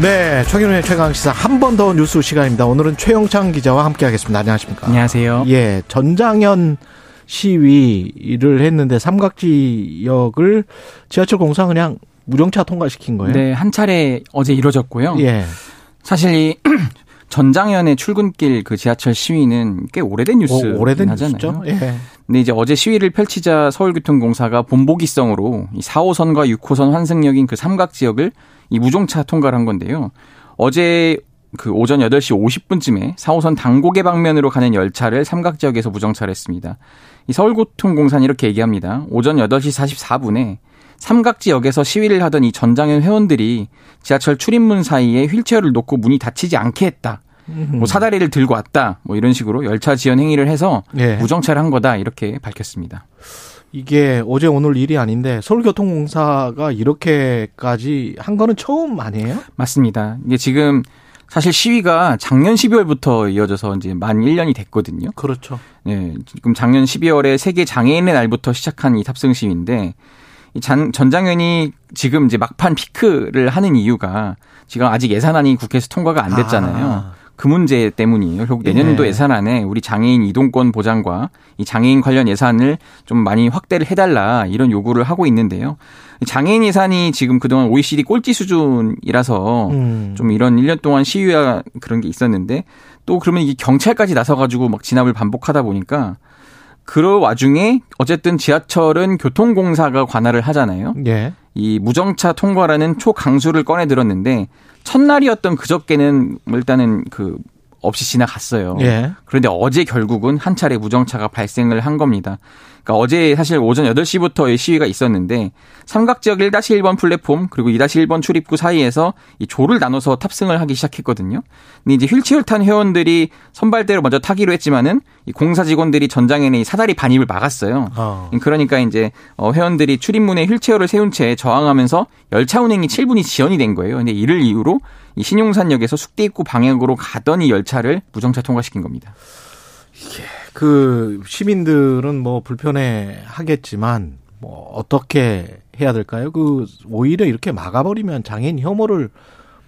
네, 최경련의 최강 시사 한 번 더 뉴스 시간입니다. 오늘은 최영창 기자와 함께하겠습니다. 안녕하십니까? 안녕하세요. 예, 전장현 시위를 했는데 삼각지역을 지하철 공사 그냥 무정차 통과시킨 거예요? 네, 한 차례 어제 이루어졌고요. 예. 사실 이 전장현의 출근길 그 지하철 시위는 꽤 오래된 뉴스 오, 오래된 하잖아요. 뉴스죠. 예. 근데 이제 어제 시위를 펼치자 서울교통공사가 본보기성으로 이 4호선과 6호선 환승역인 그 삼각 지역을 이 무종차 통과를 한 건데요. 어제 그 오전 8시 50분쯤에 4호선 당고개 방면으로 가는 열차를 삼각 지역에서 무정차를 했습니다. 이 서울교통공사는 이렇게 얘기합니다. 오전 8시 44분에 삼각지역에서 시위를 하던 이 전장현 회원들이 지하철 출입문 사이에 휠체어를 놓고 문이 닫히지 않게 했다. 뭐 사다리를 들고 왔다. 뭐 이런 식으로 열차 지연 행위를 해서 예. 무정차를 한 거다. 이렇게 밝혔습니다. 이게 어제 오늘 일이 아닌데 서울교통공사가 이렇게까지 한 거는 처음 아니에요? 맞습니다. 이게 지금 사실 시위가 작년 12월부터 이어져서 이제 만 1년이 됐거든요. 그렇죠. 네, 지금 작년 12월에 세계 장애인의 날부터 시작한 이 탑승 시위인데 이 전, 전장현이 지금 이제 막판 피크를 하는 이유가 지금 아직 예산안이 국회에서 통과가 안 됐잖아요. 아. 그 문제 때문이에요. 결국 내년도 예. 예산안에 우리 장애인 이동권 보장과 이 장애인 관련 예산을 좀 많이 확대를 해달라 이런 요구를 하고 있는데요. 장애인 예산이 지금 그동안 OECD 꼴찌 수준이라서 음. 좀 이런 1년 동안 시위와 그런 게 있었는데 또 그러면 이게 경찰까지 나서가지고 막 진압을 반복하다 보니까 그 와중에 어쨌든 지하철은 교통공사가 관할을 하잖아요. 예. 이 무정차 통과라는 초강수를 꺼내 들었는데 첫날이었던 그저께는 뭐 일단은 그 없이 지나갔어요. 예. 그런데 어제 결국은 한 차례 무정차가 발생을 한 겁니다. 그러니까 어제 사실 오전 8시부터 시위가 있었는데 삼각 지역 1-1번 플랫폼 그리고 2-1번 출입구 사이에서 이 조를 나눠서 탑승을 하기 시작했거든요. 근데 이제 휠체어를 탄 회원들이 선발대로 먼저 타기로 했지만은 이 공사 직원들이 전장에는 이 사다리 반입을 막았어요. 어. 그러니까 이제 어, 회원들이 출입문에 휠체어를 세운 채 저항하면서 열차 운행이 7분이 지연이 된 거예요. 근데 이를 이유로 이 신용산역에서 숙대 입구 방향으로 가던 이 열차를 무정차 통과시킨 겁니다. 그 시민들은 뭐 불편해 하겠지만 뭐 어떻게 해야 될까요? 그 오히려 이렇게 막아버리면 장애인 혐오를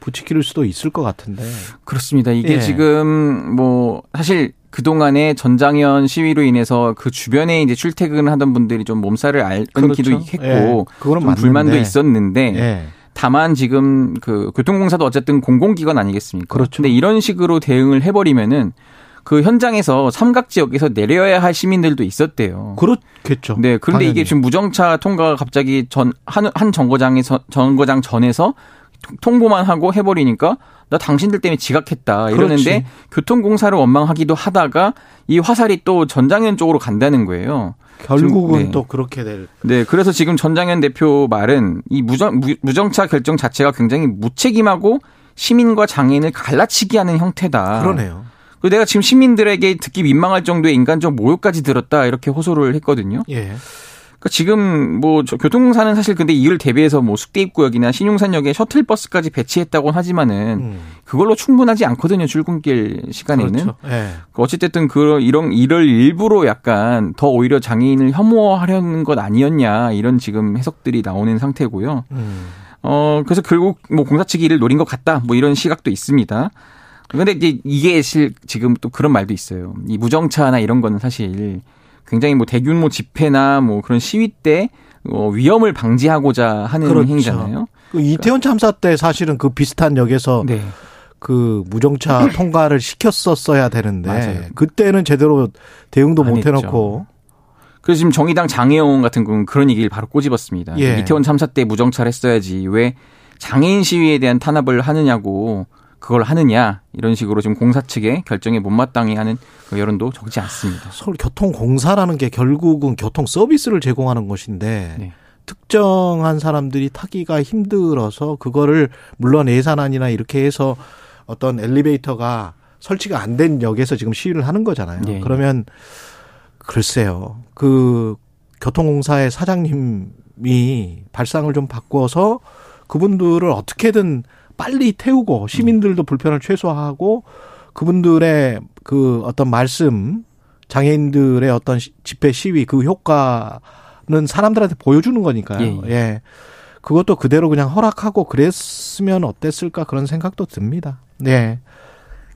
부추길 수도 있을 것 같은데. 그렇습니다. 이게 예. 지금 뭐 사실 그동안에 전장현 시위로 인해서 그 주변에 이제 출퇴근을 하던 분들이 좀 몸살을 앓기도 그렇죠. 했고 예. 그거는 좀 맞는데. 불만도 있었는데 예. 다만 지금 그 교통공사도 어쨌든 공공기관 아니겠습니까? 그렇죠. 근데 이런 식으로 대응을 해버리면은 그 현장에서 삼각 지역에서 내려야 할 시민들도 있었대요. 그렇겠죠. 네, 그런데 당연히. 이게 지금 무정차 통과가 갑자기 전, 한, 한 정거장에서, 정거장 전에서 통보만 하고 해버리니까 나 당신들 때문에 지각했다 이러는데 그렇지. 교통공사를 원망하기도 하다가 이 화살이 또 전장현 쪽으로 간다는 거예요. 결국은 지금, 네. 또 그렇게 될. 네, 그래서 지금 전장현 대표 말은 이 무정, 무- 무정차 결정 자체가 굉장히 무책임하고 시민과 장애인을 갈라치기 하는 형태다. 그러네요. 그 내가 지금 시민들에게 듣기 민망할 정도의 인간적 모욕까지 들었다 이렇게 호소를 했거든요. 예. 그러니까 지금 뭐저 교통공사는 사실 근데 이를 대비해서 뭐 숙대 입구역이나 신용산역에 셔틀버스까지 배치했다고 하지만은 음. 그걸로 충분하지 않거든요 출근길 시간에는. 그렇죠. 예. 어찌됐든 그 이런 이를 일부러 약간 더 오히려 장애인을 혐오하려는 것 아니었냐 이런 지금 해석들이 나오는 상태고요. 음. 어 그래서 결국 뭐 공사 측이 이를 노린 것 같다 뭐 이런 시각도 있습니다. 근데 이제 이게 실 지금 또 그런 말도 있어요. 이 무정차나 이런 거는 사실 굉장히 뭐 대규모 집회나 뭐 그런 시위 때 어, 위험을 방지하고자 하는 그렇죠. 행위잖아요. 그 이태원 참사 때 사실은 그 비슷한 역에서 네. 그 무정차 통과를 시켰었어야 되는데 맞아요. 그때는 제대로 대응도 안못 했죠. 해놓고 그래서 지금 정의당 장혜영 같은 경우는 그런 얘기를 바로 꼬집었습니다. 예. 이태원 참사 때 무정차를 했어야지 왜 장애인 시위에 대한 탄압을 하느냐고 그걸 하느냐 이런 식으로 지금 공사 측의 결정에 못마땅해 하는 그 여론도 적지 않습니다. 서울 교통공사라는 게 결국은 교통 서비스를 제공하는 곳인데 네. 특정한 사람들이 타기가 힘들어서 그거를 물론 예산안이나 이렇게 해서 어떤 엘리베이터가 설치가 안 된 역에서 지금 시위를 하는 거잖아요. 예, 예. 그러면 글쎄요. 그 교통공사의 사장님이 발상을 좀 바꿔서 그분들을 어떻게든 빨리 태우고 시민들도 불편을 최소화하고 그분들의 그 어떤 말씀 장애인들의 어떤 시- 집회 시위 그 효과는 사람들한테 보여주는 거니까요. 예, 예. 예. 그것도 그대로 그냥 허락하고 그랬으면 어땠을까 그런 생각도 듭니다. 네. 그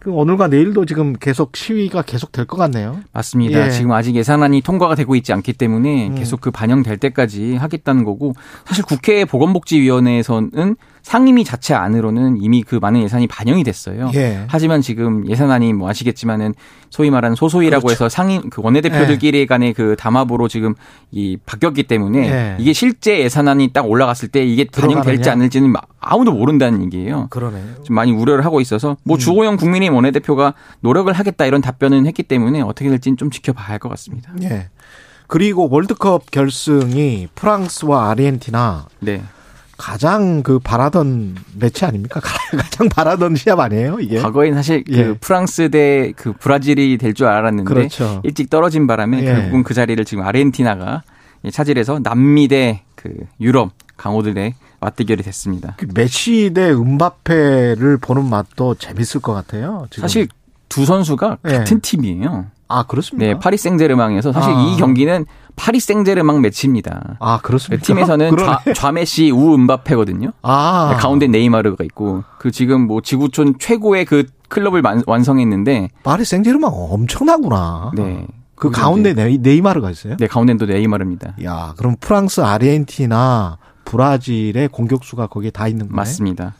오늘과 내일도 지금 계속 시위가 계속 될 것 같네요. 맞습니다. 예. 지금 아직 예산안이 통과가 되고 있지 않기 때문에 음. 계속 그 반영될 때까지 하겠다는 거고 사실 국회 보건복지위원회에서는 상임위 자체 안으로는 이미 그 많은 예산이 반영이 됐어요. 예. 하지만 지금 예산안이 뭐 아시겠지만은 소위 말하는 소소위라고 그렇죠. 해서 상임 그 원내대표들끼리 간의 그 담합으로 지금 이 바뀌었기 때문에 예. 이게 실제 예산안이 딱 올라갔을 때 이게 반영될지? 않을지는 마- 아무도 모른다는 얘기예요. 그러네요. 좀 많이 우려를 하고 있어서 음. 뭐 주호영 국민의힘 원내대표가 노력을 하겠다 이런 답변은 했기 때문에 어떻게 될지는 좀 지켜봐야 할 것 같습니다. 예. 그리고 월드컵 결승이 프랑스와 아르헨티나 네. 가장 그 바라던 매치 아닙니까? 가장 바라던 시합 아니에요, 이게? 과거엔 사실 예. 그 프랑스 대 그 브라질이 될 줄 알았는데 그렇죠. 일찍 떨어진 바람에 예. 결국은 그 자리를 지금 아르헨티나가 차지해서 남미 대 그 유럽 강호들의 맞대결이 됐습니다. 그 메시 대 음바페를 보는 맛도 재밌을 것 같아요. 지금. 사실 두 선수가 예. 같은 팀이에요. 아 그렇습니까? 네, 파리 생제르맹에서 사실 아. 이 경기는 파리 생제르맹 매치입니다. 아 그렇습니까? 그 팀에서는. 좌, 좌메시 우 음바페거든요. 아 네, 가운데 네이마르가 있고 그 지금 뭐 지구촌 최고의 그 클럽을 만- 완성했는데 파리 생제르맹 엄청나구나. 네. 그 가운데 네이, 네이마르가 있어요? 네, 가운데는 또 네이마르입니다. 야 그럼 프랑스, 아르헨티나, 브라질의 공격수가 거기에 다 있는 거네. 맞습니다.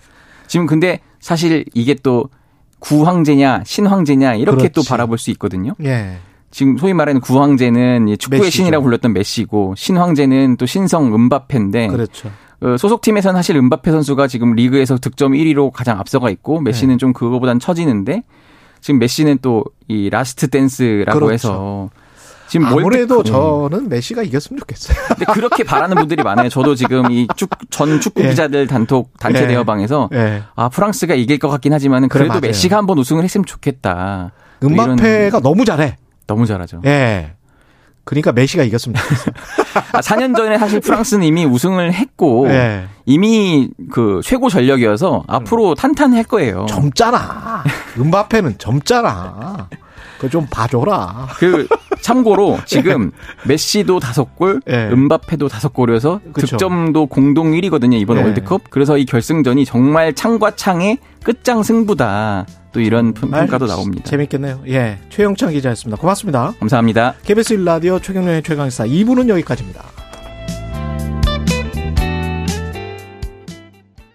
지금 근데 사실 이게 또 구황제냐 신황제냐 이렇게 또 그렇지. 바라볼 수 있거든요. 예. 지금 소위 말하는 구황제는 이 축구의 메시죠. 신이라고 불렸던 메시고 신황제는 또 신성 음바페인데 그렇죠. 어, 소속팀에서는 사실 음바페 선수가 지금 리그에서 득점 1위로 가장 앞서가 있고 네. 메시는 좀 그거보단 처지는데 지금 메시는 또 이 last dance라고 그렇죠. 해서 지금 아무래도 월드컵- 음. 저는 메시가 이겼으면 좋겠어요. 근데 그렇게 바라는 분들이 많아요. 저도 지금 이 축 전 축구 예. 기자들 단톡 단체 예. 대화방에서 예. 아 프랑스가 이길 것 같긴 하지만은 그래, 그래도 맞아요. 메시가 한번 우승을 했으면 좋겠다. 또 음바페가 너무 잘해. 너무 잘하죠. 예. 그러니까 메시가 이겼으면 좋겠어요. 아, 4년 전에 사실 프랑스는 이미 우승을 했고 예. 이미 그 최고 전력이어서 앞으로 탄탄할 거예요. 젊잖아. 음바페는 젊잖아. 그거 좀 봐줘라. 그 참고로 지금 메시도 다섯 골, 예. 음바페도 다섯 골이어서 그쵸. 득점도 공동 1위거든요 이번 예. 월드컵. 그래서 이 결승전이 정말 창과 창의 끝장 승부다. 또 이런 평- 평가도 나옵니다. 재밌겠네요. 예. 최영창 기자였습니다. 고맙습니다. 감사합니다. KBS 1라디오 최경련의 최강시사 2부는 여기까지입니다.